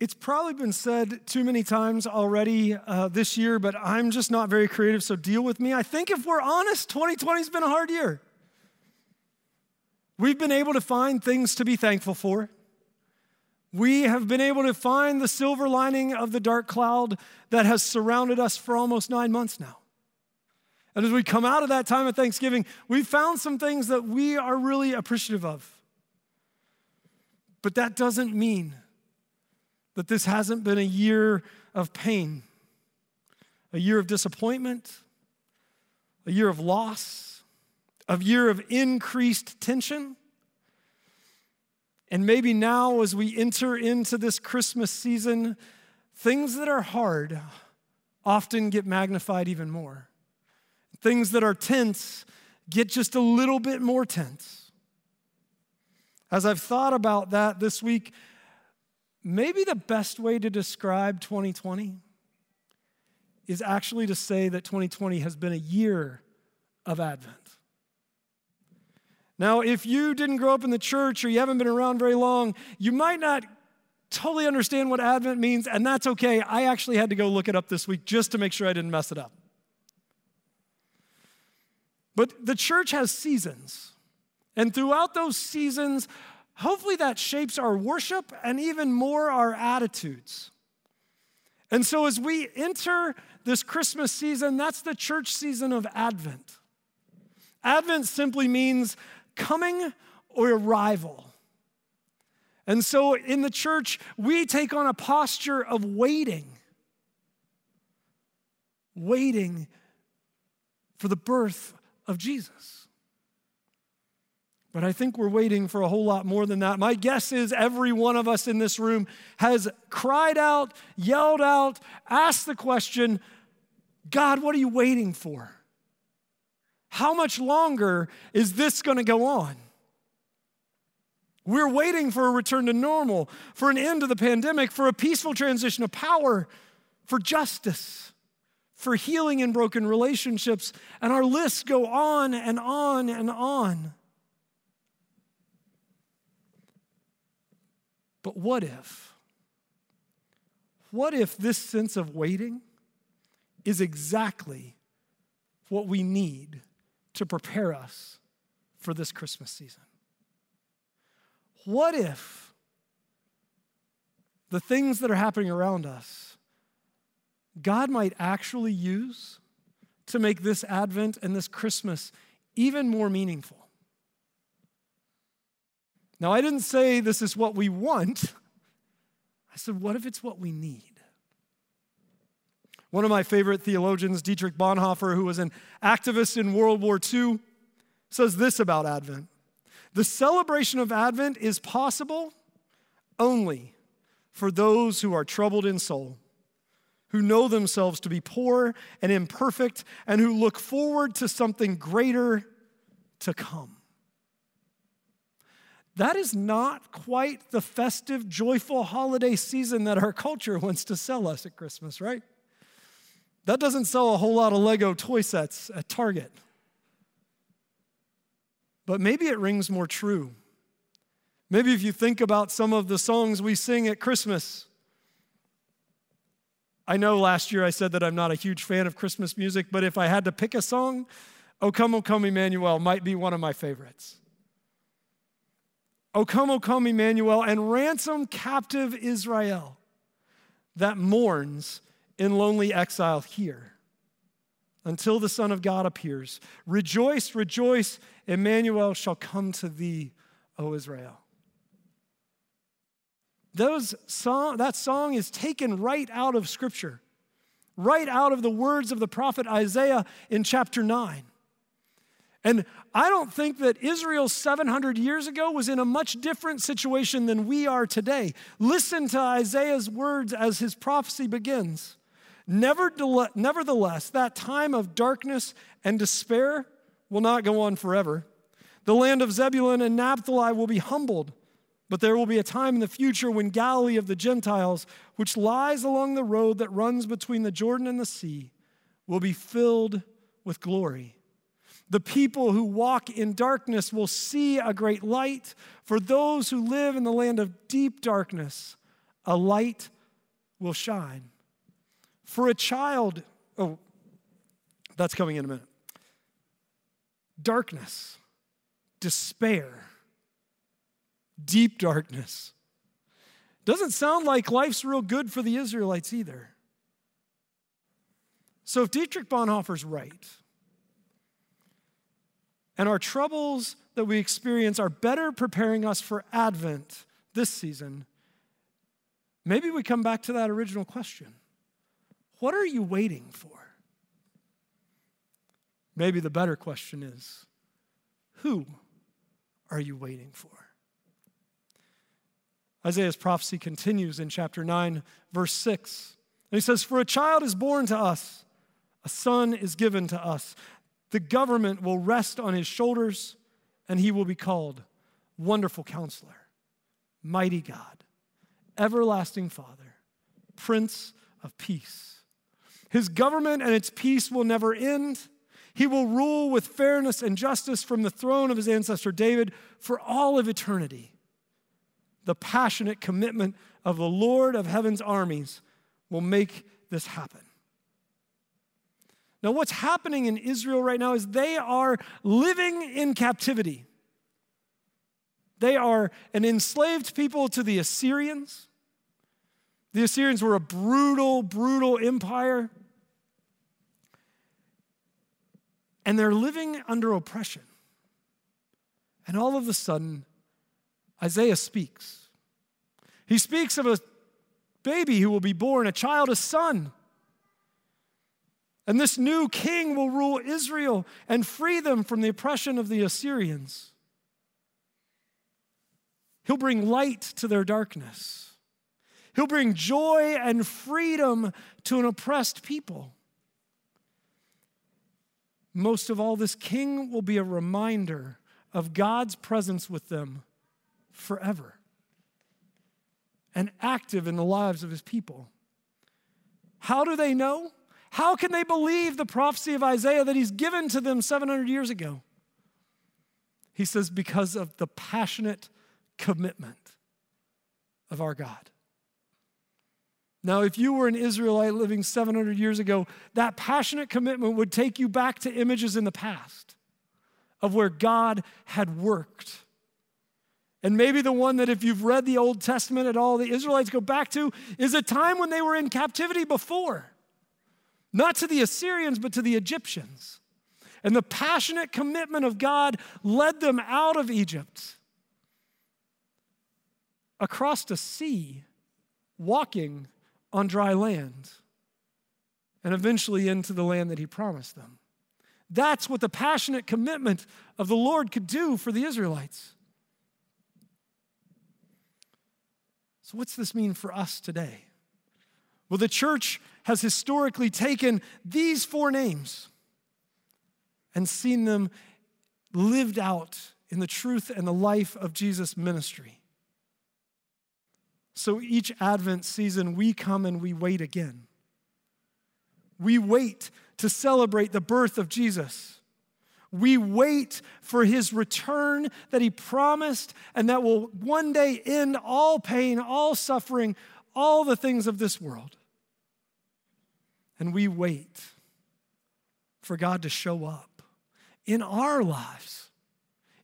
It's probably been said too many times already uh, this year, but I'm just not very creative, so deal with me. I think if we're honest, 2020 has been a hard year. We've been able to find things to be thankful for. We have been able to find the silver lining of the dark cloud that has surrounded us for almost nine months now. And as we come out of that time of Thanksgiving, we've found some things that we are really appreciative of. But that doesn't mean that this hasn't been a year of pain, a year of disappointment, a year of loss, a year of increased tension. And maybe now, as we enter into this Christmas season, things that are hard often get magnified even more. Things that are tense get just a little bit more tense. As I've thought about that this week, maybe the best way to describe 2020 is actually to say that 2020 has been a year of Advent. Now, if you didn't grow up in the church or you haven't been around very long, you might not totally understand what Advent means, and that's okay. I actually had to go look it up this week just to make sure I didn't mess it up. But the church has seasons, and throughout those seasons, hopefully that shapes our worship and even more our attitudes. And so, as we enter this Christmas season, that's the church season of Advent. Advent simply means coming or arrival. And so in the church, we take on a posture of waiting, waiting for the birth of Jesus. But I think we're waiting for a whole lot more than that. My guess is every one of us in this room has cried out, yelled out, asked the question God, what are you waiting for? How much longer is this going to go on? We're waiting for a return to normal, for an end to the pandemic, for a peaceful transition of power, for justice, for healing in broken relationships, and our lists go on and on and on. But what if? What if this sense of waiting is exactly what we need to prepare us for this Christmas season. What if the things that are happening around us, God might actually use to make this Advent and this Christmas even more meaningful? Now, I didn't say this is what we want. I said, what if it's what we need? One of my favorite theologians, Dietrich Bonhoeffer, who was an activist in World War II, says this about Advent The celebration of Advent is possible only for those who are troubled in soul, who know themselves to be poor and imperfect, and who look forward to something greater to come. That is not quite the festive, joyful holiday season that our culture wants to sell us at Christmas, right? That doesn't sell a whole lot of Lego toy sets at Target. But maybe it rings more true. Maybe if you think about some of the songs we sing at Christmas. I know last year I said that I'm not a huge fan of Christmas music, but if I had to pick a song, O Come, O Come, Emmanuel might be one of my favorites. O come, O come, Emmanuel, and ransom captive Israel that mourns in lonely exile here until the Son of God appears. Rejoice, rejoice, Emmanuel shall come to thee, O Israel. Those song, that song is taken right out of Scripture, right out of the words of the prophet Isaiah in chapter 9. And I don't think that Israel 700 years ago was in a much different situation than we are today. Listen to Isaiah's words as his prophecy begins. Nevertheless, that time of darkness and despair will not go on forever. The land of Zebulun and Naphtali will be humbled, but there will be a time in the future when Galilee of the Gentiles, which lies along the road that runs between the Jordan and the sea, will be filled with glory. The people who walk in darkness will see a great light. For those who live in the land of deep darkness, a light will shine. For a child, oh, that's coming in a minute. Darkness, despair, deep darkness. Doesn't sound like life's real good for the Israelites either. So if Dietrich Bonhoeffer's right, and our troubles that we experience are better preparing us for Advent this season, maybe we come back to that original question What are you waiting for? Maybe the better question is Who are you waiting for? Isaiah's prophecy continues in chapter 9, verse 6. And he says, For a child is born to us, a son is given to us. The government will rest on his shoulders, and he will be called Wonderful Counselor, Mighty God, Everlasting Father, Prince of Peace. His government and its peace will never end. He will rule with fairness and justice from the throne of his ancestor David for all of eternity. The passionate commitment of the Lord of heaven's armies will make this happen. Now, what's happening in Israel right now is they are living in captivity. They are an enslaved people to the Assyrians. The Assyrians were a brutal, brutal empire. And they're living under oppression. And all of a sudden, Isaiah speaks. He speaks of a baby who will be born, a child, a son. And this new king will rule Israel and free them from the oppression of the Assyrians. He'll bring light to their darkness. He'll bring joy and freedom to an oppressed people. Most of all, this king will be a reminder of God's presence with them forever and active in the lives of his people. How do they know? How can they believe the prophecy of Isaiah that he's given to them 700 years ago? He says, because of the passionate commitment of our God. Now, if you were an Israelite living 700 years ago, that passionate commitment would take you back to images in the past of where God had worked. And maybe the one that, if you've read the Old Testament at all, the Israelites go back to is a time when they were in captivity before not to the Assyrians, but to the Egyptians. And the passionate commitment of God led them out of Egypt across the sea, walking on dry land, and eventually into the land that He promised them. That's what the passionate commitment of the Lord could do for the Israelites. So, what's this mean for us today? Well, the church has historically taken these four names and seen them lived out in the truth and the life of Jesus' ministry. So each Advent season, we come and we wait again. We wait to celebrate the birth of Jesus. We wait for his return that he promised and that will one day end all pain, all suffering, all the things of this world. And we wait for God to show up in our lives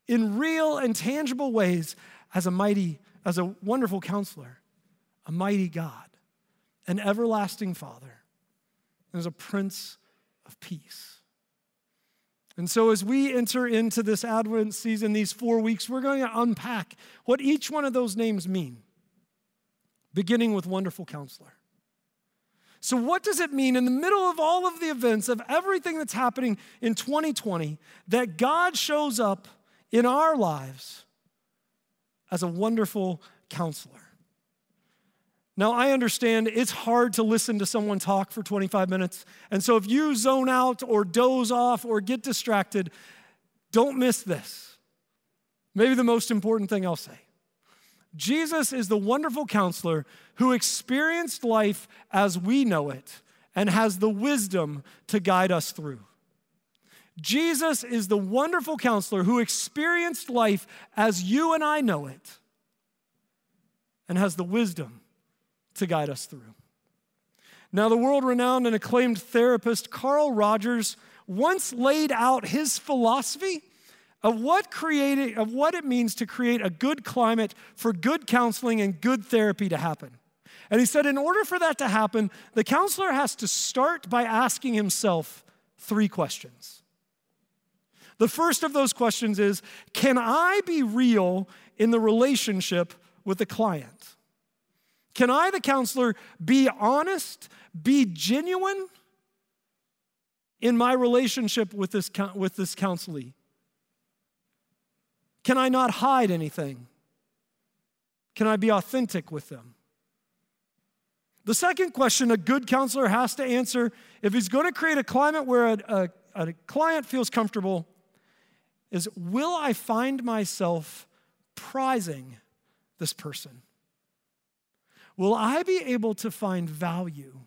in real and tangible ways as a mighty, as a wonderful counselor, a mighty God, an everlasting Father, as a Prince of Peace. And so, as we enter into this Advent season, these four weeks, we're going to unpack what each one of those names mean, beginning with Wonderful Counselor. So, what does it mean in the middle of all of the events, of everything that's happening in 2020, that God shows up in our lives as a wonderful counselor? Now, I understand it's hard to listen to someone talk for 25 minutes. And so, if you zone out or doze off or get distracted, don't miss this. Maybe the most important thing I'll say. Jesus is the wonderful counselor who experienced life as we know it and has the wisdom to guide us through. Jesus is the wonderful counselor who experienced life as you and I know it and has the wisdom to guide us through. Now, the world renowned and acclaimed therapist Carl Rogers once laid out his philosophy of what, creating, of what it means to create a good climate for good counseling and good therapy to happen. And he said, in order for that to happen, the counselor has to start by asking himself three questions. The first of those questions is Can I be real in the relationship with the client? Can I, the counselor, be honest, be genuine in my relationship with this, with this counselee? Can I not hide anything? Can I be authentic with them? The second question a good counselor has to answer if he's going to create a climate where a, a, a client feels comfortable is Will I find myself prizing this person? Will I be able to find value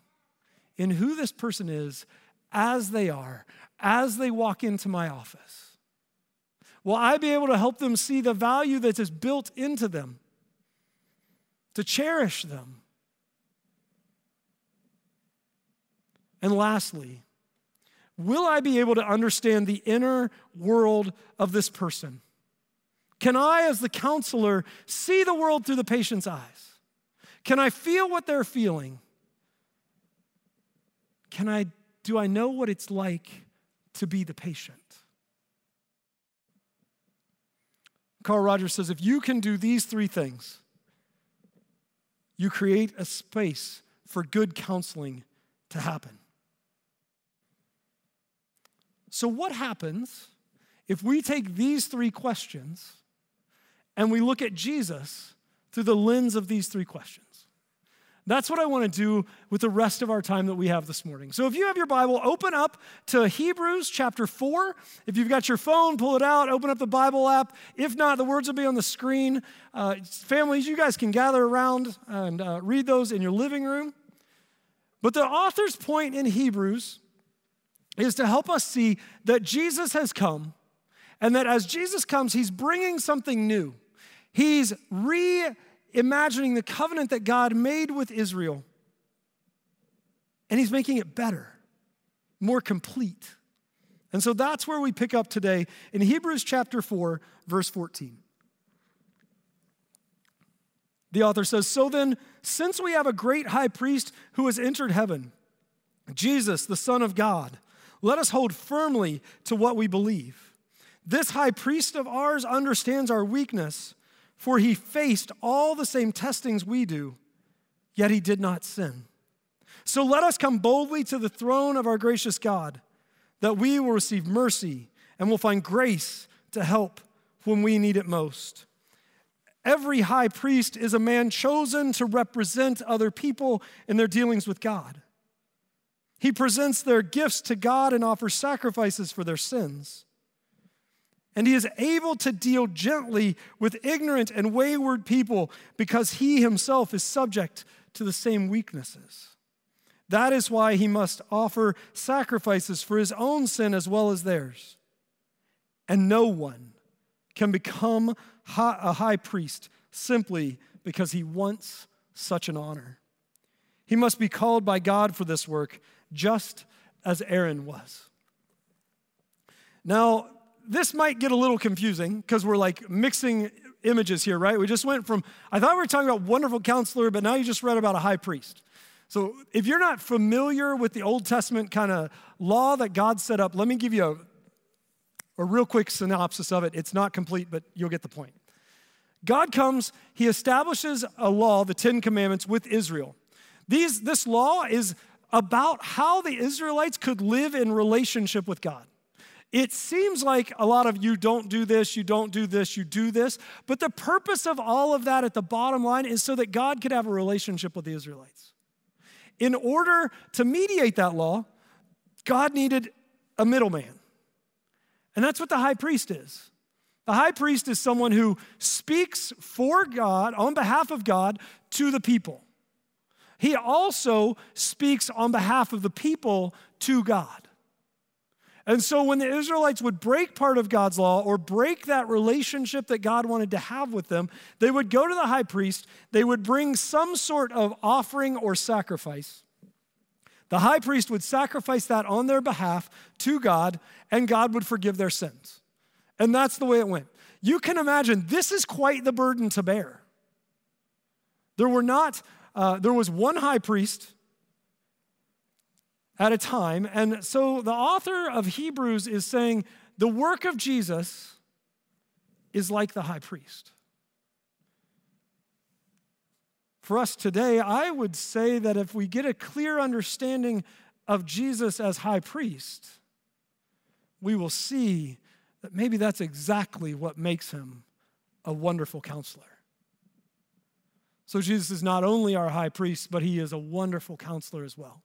in who this person is as they are, as they walk into my office? Will I be able to help them see the value that is built into them, to cherish them? And lastly, will I be able to understand the inner world of this person? Can I, as the counselor, see the world through the patient's eyes? Can I feel what they're feeling? Can I, do I know what it's like to be the patient? Carl Rogers says if you can do these three things, you create a space for good counseling to happen. So, what happens if we take these three questions and we look at Jesus through the lens of these three questions? That's what I want to do with the rest of our time that we have this morning. So if you have your Bible, open up to Hebrews chapter 4. If you've got your phone, pull it out, open up the Bible app. If not, the words will be on the screen. Uh, families, you guys can gather around and uh, read those in your living room. But the author's point in Hebrews is to help us see that Jesus has come and that as Jesus comes, he's bringing something new. He's re imagining the covenant that God made with Israel, and He's making it better, more complete. And so that's where we pick up today in Hebrews chapter 4, verse 14. The author says, So then, since we have a great high priest who has entered heaven, Jesus, the Son of God, let us hold firmly to what we believe. This high priest of ours understands our weakness for he faced all the same testings we do, yet he did not sin. So let us come boldly to the throne of our gracious God, that we will receive mercy and will find grace to help when we need it most. Every high priest is a man chosen to represent other people in their dealings with God. He presents their gifts to God and offers sacrifices for their sins. And he is able to deal gently with ignorant and wayward people because he himself is subject to the same weaknesses. That is why he must offer sacrifices for his own sin as well as theirs. And no one can become a high priest simply because he wants such an honor. He must be called by God for this work, just as Aaron was. Now, this might get a little confusing because we're like mixing images here, right? We just went from, I thought we were talking about wonderful counselor, but now you just read about a high priest. So if you're not familiar with the Old Testament kind of law that God set up, let me give you a, a real quick synopsis of it. It's not complete, but you'll get the point. God comes, he establishes a law, the Ten Commandments, with Israel. These, this law is about how the Israelites could live in relationship with God. It seems like a lot of you don't do this, you don't do this, you do this. But the purpose of all of that at the bottom line is so that God could have a relationship with the Israelites. In order to mediate that law, God needed a middleman. And that's what the high priest is. The high priest is someone who speaks for God, on behalf of God, to the people. He also speaks on behalf of the people to God. And so when the Israelites would break part of God's law or break that relationship that God wanted to have with them, they would go to the high priest, they would bring some sort of offering or sacrifice. The high priest would sacrifice that on their behalf to God, and God would forgive their sins. And that's the way it went. You can imagine this is quite the burden to bear. There were not, uh, there was one high priest at a time. And so the author of Hebrews is saying the work of Jesus is like the high priest. For us today, I would say that if we get a clear understanding of Jesus as high priest, we will see that maybe that's exactly what makes him a wonderful counselor. So Jesus is not only our high priest, but he is a wonderful counselor as well.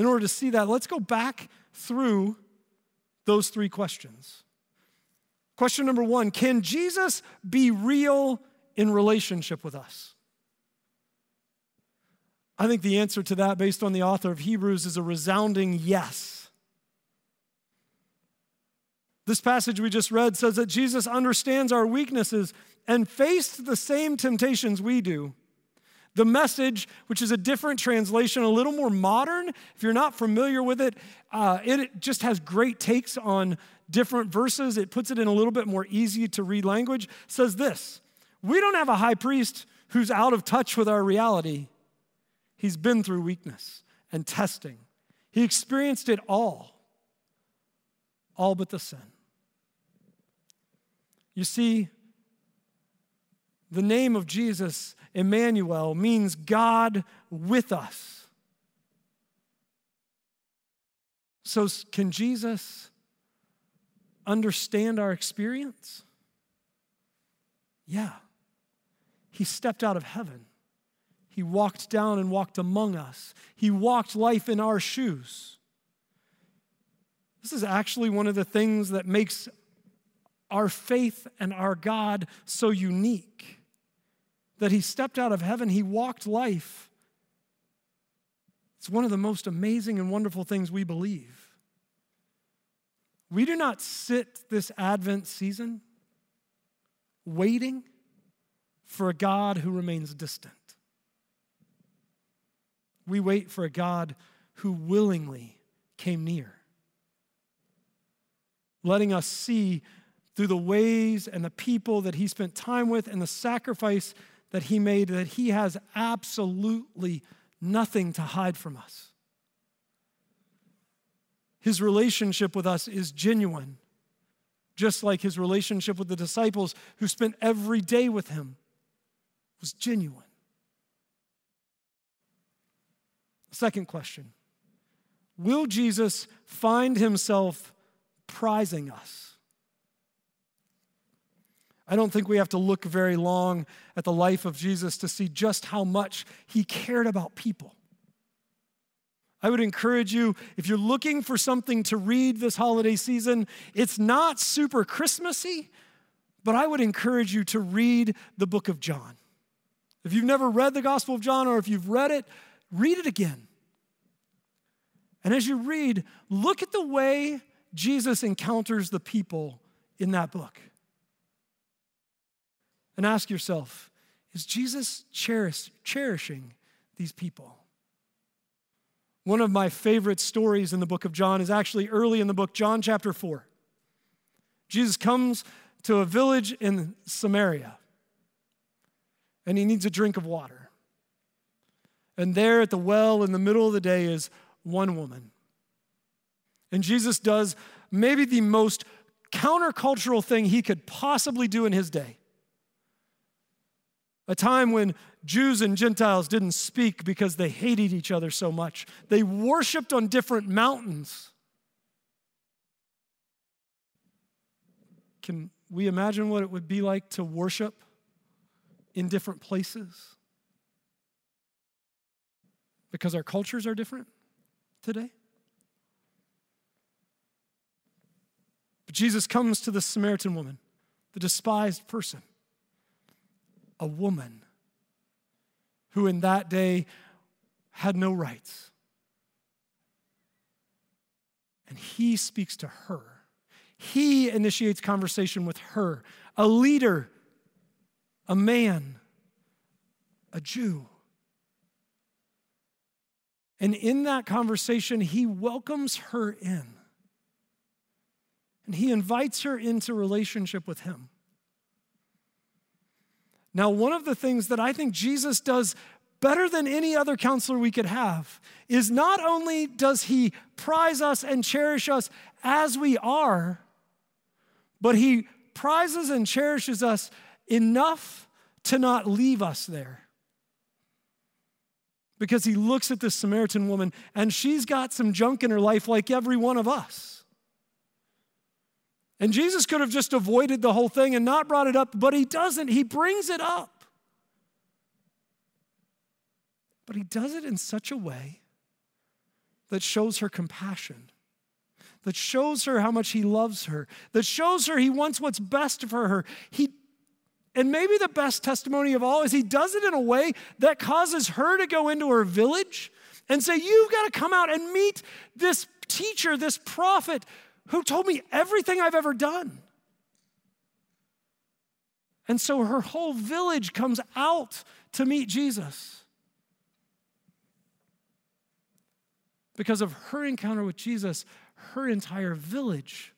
In order to see that, let's go back through those three questions. Question number one Can Jesus be real in relationship with us? I think the answer to that, based on the author of Hebrews, is a resounding yes. This passage we just read says that Jesus understands our weaknesses and faced the same temptations we do. The message, which is a different translation, a little more modern, if you're not familiar with it, uh, it just has great takes on different verses. It puts it in a little bit more easy to read language. says this We don't have a high priest who's out of touch with our reality. He's been through weakness and testing, he experienced it all, all but the sin. You see, the name of Jesus, Emmanuel, means God with us. So, can Jesus understand our experience? Yeah. He stepped out of heaven. He walked down and walked among us. He walked life in our shoes. This is actually one of the things that makes our faith and our God so unique that he stepped out of heaven, he walked life. It's one of the most amazing and wonderful things we believe. We do not sit this Advent season waiting for a God who remains distant. We wait for a God who willingly came near, letting us see through the ways and the people that he spent time with and the sacrifice that he made that he has absolutely nothing to hide from us. His relationship with us is genuine, just like his relationship with the disciples who spent every day with him was genuine. Second question Will Jesus find himself prizing us? I don't think we have to look very long at the life of Jesus to see just how much he cared about people. I would encourage you, if you're looking for something to read this holiday season, it's not super Christmassy, but I would encourage you to read the book of John. If you've never read the Gospel of John or if you've read it, read it again. And as you read, look at the way Jesus encounters the people in that book and ask yourself is Jesus cherish, cherishing these people? One of my favorite stories in the book of John is actually early in the book, John chapter 4. Jesus comes to a village in Samaria and he needs a drink of water. And there at the well in the middle of the day is one woman. And Jesus does maybe the most countercultural thing he could possibly do in his day a time when Jews and Gentiles didn't speak because they hated each other so much. They worshiped on different mountains. Can we imagine what it would be like to worship in different places? Because our cultures are different today. But Jesus comes to the Samaritan woman, the despised person a woman who in that day had no rights. And he speaks to her. He initiates conversation with her, a leader, a man, a Jew. And in that conversation, he welcomes her in. And he invites her into relationship with him. Now, one of the things that I think Jesus does better than any other counselor we could have is not only does he prize us and cherish us as we are, but he prizes and cherishes us enough to not leave us there because he looks at this Samaritan woman and she's got some junk in her life like every one of us. And Jesus could have just avoided the whole thing and not brought it up, but he doesn't. He brings it up. But he does it in such a way that shows her compassion, that shows her how much he loves her, that shows her he wants what's best for her. He and maybe the best testimony of all is he does it in a way that causes her to go into her village and say, You've got to come out and meet this teacher, this prophet who told me everything I've ever done. And so her whole village comes out to meet Jesus. Because of her encounter with Jesus, her entire village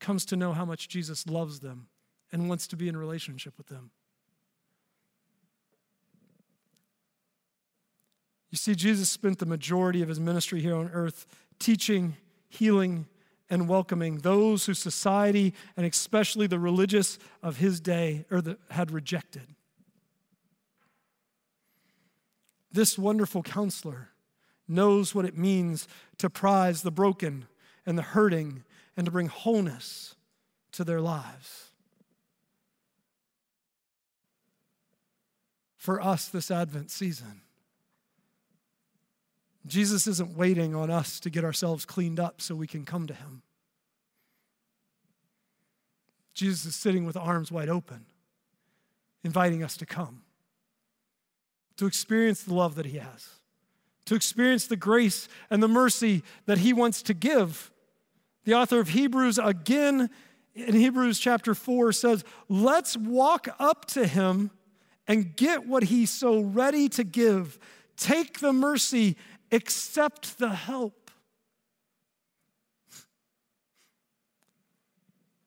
comes to know how much Jesus loves them and wants to be in relationship with them. You see, Jesus spent the majority of his ministry here on earth teaching, healing, and welcoming those who society and especially the religious of his day or the, had rejected. This wonderful counselor knows what it means to prize the broken and the hurting and to bring wholeness to their lives. for us this Advent season. Jesus isn't waiting on us to get ourselves cleaned up so we can come to him. Jesus is sitting with arms wide open, inviting us to come, to experience the love that he has, to experience the grace and the mercy that he wants to give. The author of Hebrews, again in Hebrews chapter 4, says, Let's walk up to him and get what he's so ready to give. Take the mercy, accept the help.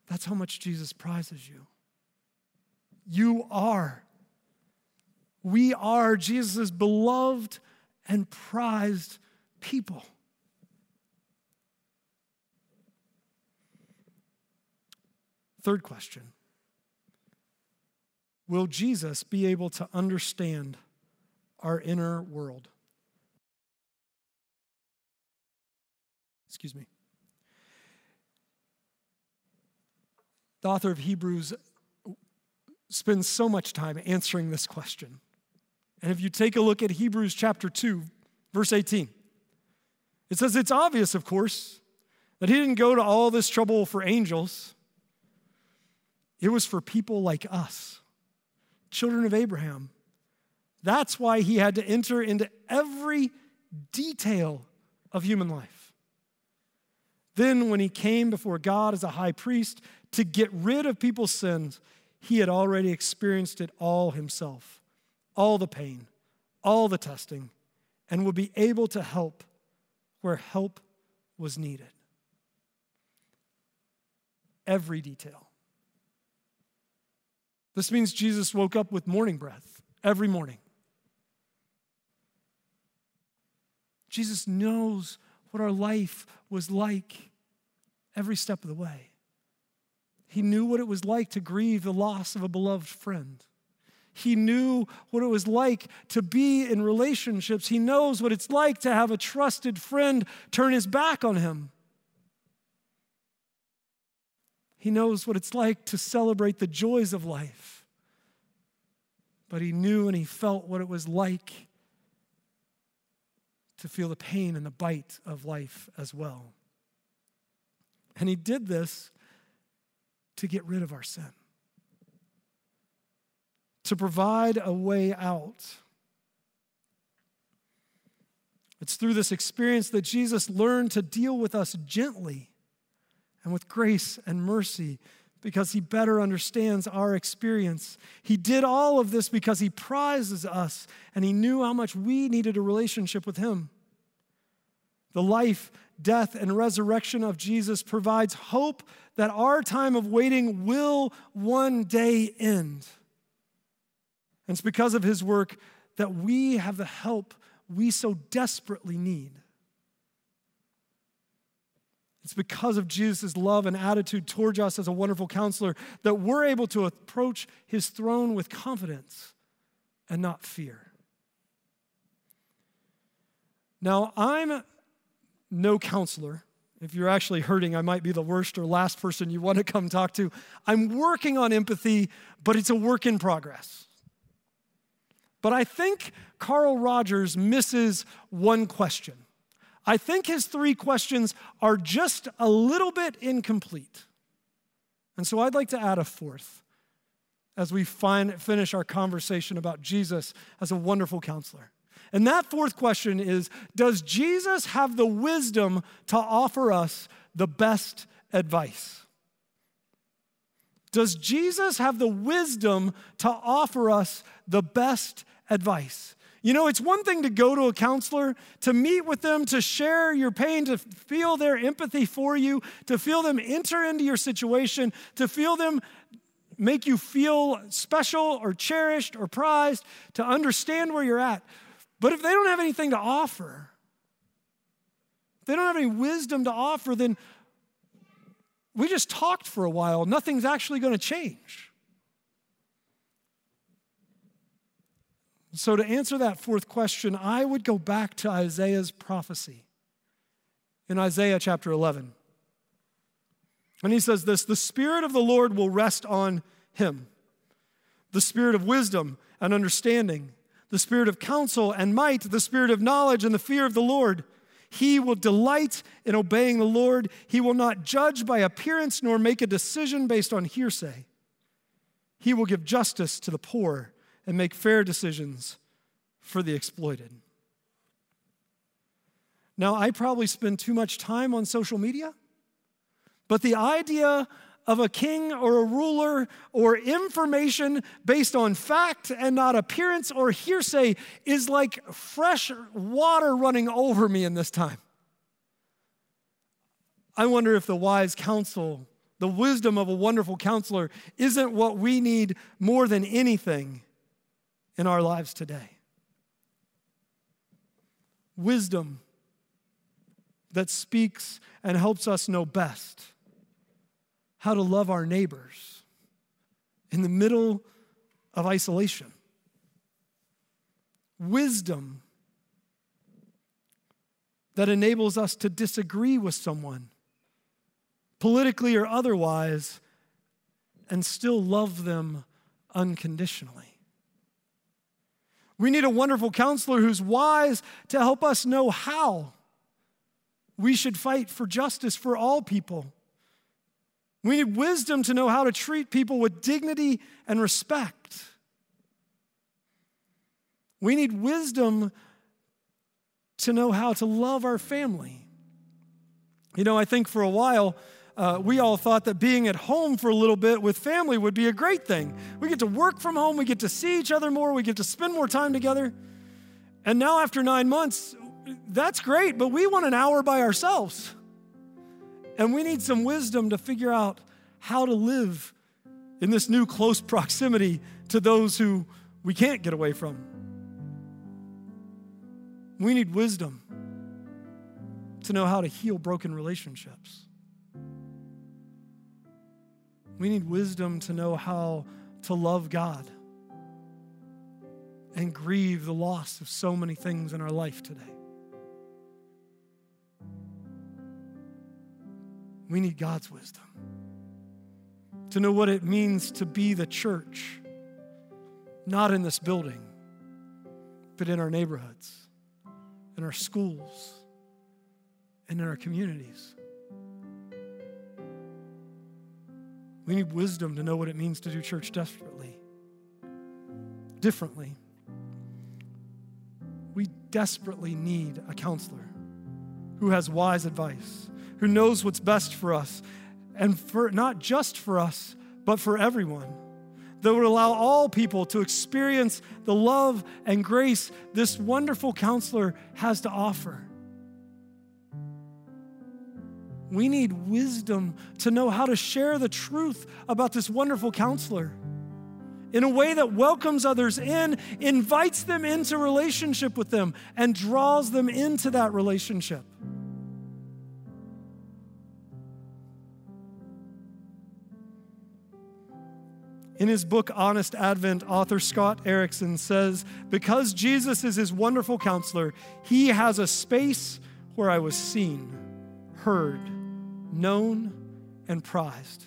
That's how much Jesus prizes you. You are. We are Jesus' beloved and prized people. Third question will Jesus be able to understand our inner world? Excuse me. The author of Hebrews spends so much time answering this question. And if you take a look at Hebrews chapter 2, verse 18, it says it's obvious, of course, that he didn't go to all this trouble for angels. It was for people like us children of Abraham. That's why he had to enter into every detail of human life. Then, when he came before God as a high priest to get rid of people's sins, he had already experienced it all himself all the pain, all the testing, and would be able to help where help was needed. Every detail. This means Jesus woke up with morning breath every morning. Jesus knows what our life was like every step of the way. He knew what it was like to grieve the loss of a beloved friend. He knew what it was like to be in relationships. He knows what it's like to have a trusted friend turn his back on him. He knows what it's like to celebrate the joys of life. But he knew and he felt what it was like to feel the pain and the bite of life as well. And he did this to get rid of our sin, to provide a way out. It's through this experience that Jesus learned to deal with us gently and with grace and mercy because he better understands our experience. He did all of this because he prizes us and he knew how much we needed a relationship with him. The life, death, and resurrection of Jesus provides hope that our time of waiting will one day end. And it's because of his work that we have the help we so desperately need. It's because of Jesus' love and attitude towards us as a wonderful counselor that we're able to approach his throne with confidence and not fear. Now, I'm no counselor. If you're actually hurting, I might be the worst or last person you want to come talk to. I'm working on empathy, but it's a work in progress. But I think Carl Rogers misses one question. I think his three questions are just a little bit incomplete. And so I'd like to add a fourth as we find, finish our conversation about Jesus as a wonderful counselor. And that fourth question is Does Jesus have the wisdom to offer us the best advice? Does Jesus have the wisdom to offer us the best advice? You know, it's one thing to go to a counselor, to meet with them, to share your pain, to feel their empathy for you, to feel them enter into your situation, to feel them make you feel special or cherished or prized, to understand where you're at. But if they don't have anything to offer, if they don't have any wisdom to offer, then we just talked for a while. Nothing's actually going to change. So, to answer that fourth question, I would go back to Isaiah's prophecy in Isaiah chapter 11. And he says this The Spirit of the Lord will rest on him, the Spirit of wisdom and understanding, the Spirit of counsel and might, the Spirit of knowledge and the fear of the Lord. He will delight in obeying the Lord. He will not judge by appearance nor make a decision based on hearsay. He will give justice to the poor and make fair decisions for the exploited. Now, I probably spend too much time on social media, but the idea of a king or a ruler or information based on fact and not appearance or hearsay is like fresh water running over me in this time. I wonder if the wise counsel, the wisdom of a wonderful counselor, isn't what we need more than anything in our lives today. Wisdom that speaks and helps us know best how to love our neighbors in the middle of isolation. Wisdom that enables us to disagree with someone, politically or otherwise, and still love them unconditionally. We need a wonderful counselor who's wise to help us know how we should fight for justice for all people. We need wisdom to know how to treat people with dignity and respect. We need wisdom to know how to love our family. You know, I think for a while, uh, we all thought that being at home for a little bit with family would be a great thing. We get to work from home, we get to see each other more, we get to spend more time together. And now, after nine months, that's great, but we want an hour by ourselves. And we need some wisdom to figure out how to live in this new close proximity to those who we can't get away from. We need wisdom to know how to heal broken relationships. We need wisdom to know how to love God and grieve the loss of so many things in our life today. We need God's wisdom to know what it means to be the church, not in this building, but in our neighborhoods, in our schools, and in our communities. We need wisdom to know what it means to do church desperately, differently. we desperately need a counselor who has wise advice, who knows what's best for us, and for not just for us, but for everyone. That would allow all people to experience the love and grace this wonderful counselor has to offer. We need wisdom to know how to share the truth about this wonderful counselor in a way that welcomes others in, invites them into relationship with them, and draws them into that relationship. In his book, Honest Advent, author Scott Erickson says, Because Jesus is his wonderful counselor, he has a space where I was seen, heard, known, and prized,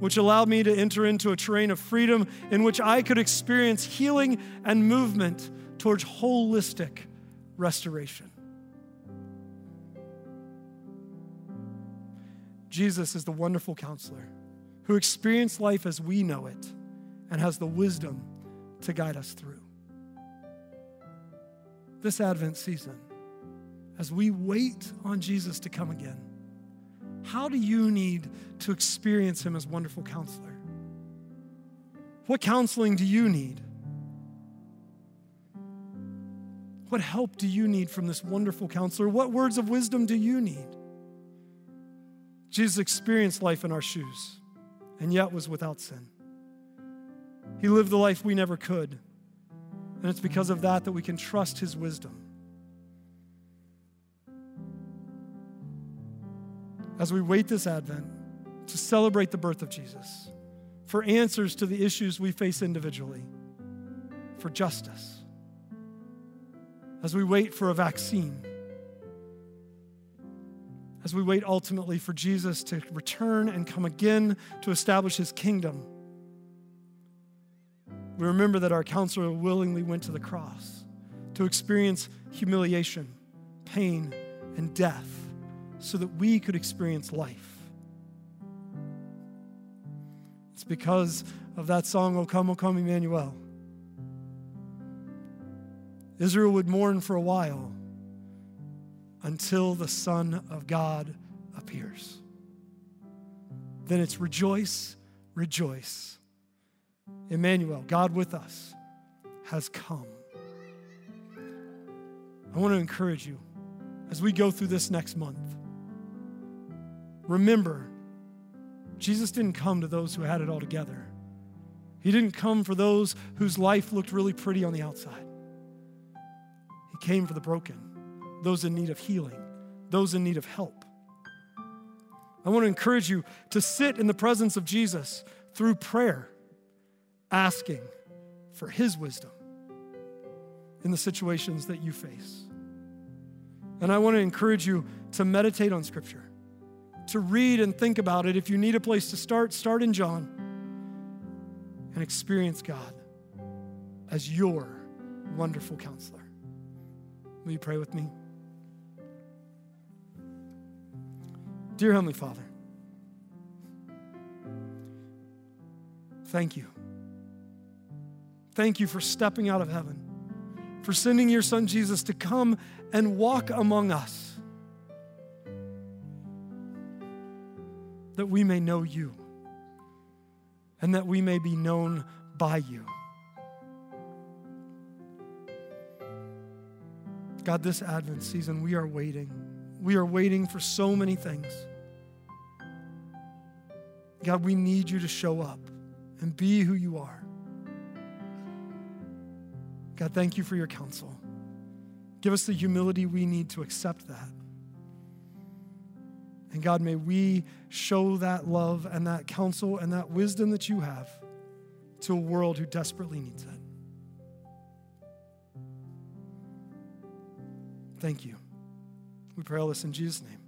which allowed me to enter into a terrain of freedom in which I could experience healing and movement towards holistic restoration. Jesus is the wonderful counselor who experienced life as we know it and has the wisdom to guide us through. This Advent season, as we wait on Jesus to come again, how do you need to experience him as wonderful counselor? What counseling do you need? What help do you need from this wonderful counselor? What words of wisdom do you need? Jesus experienced life in our shoes and yet was without sin. He lived the life we never could. And it's because of that that we can trust his wisdom. As we wait this Advent to celebrate the birth of Jesus, for answers to the issues we face individually, for justice, as we wait for a vaccine as we wait ultimately for Jesus to return and come again to establish his kingdom. We remember that our counselor willingly went to the cross to experience humiliation, pain, and death so that we could experience life. It's because of that song, O Come, O Come, Emmanuel. Israel would mourn for a while until the Son of God appears. Then it's rejoice, rejoice. Emmanuel, God with us, has come. I want to encourage you as we go through this next month. Remember, Jesus didn't come to those who had it all together. He didn't come for those whose life looked really pretty on the outside. He came for the broken those in need of healing, those in need of help. I want to encourage you to sit in the presence of Jesus through prayer, asking for His wisdom in the situations that you face. And I want to encourage you to meditate on Scripture, to read and think about it. If you need a place to start, start in John and experience God as your wonderful counselor. Will you pray with me? Dear Heavenly Father, thank you. Thank you for stepping out of heaven, for sending your Son Jesus to come and walk among us, that we may know you and that we may be known by you. God, this Advent season, we are waiting. We are waiting for so many things. God, we need you to show up and be who you are. God, thank you for your counsel. Give us the humility we need to accept that. And God, may we show that love and that counsel and that wisdom that you have to a world who desperately needs it. Thank you. We pray all this in Jesus' name.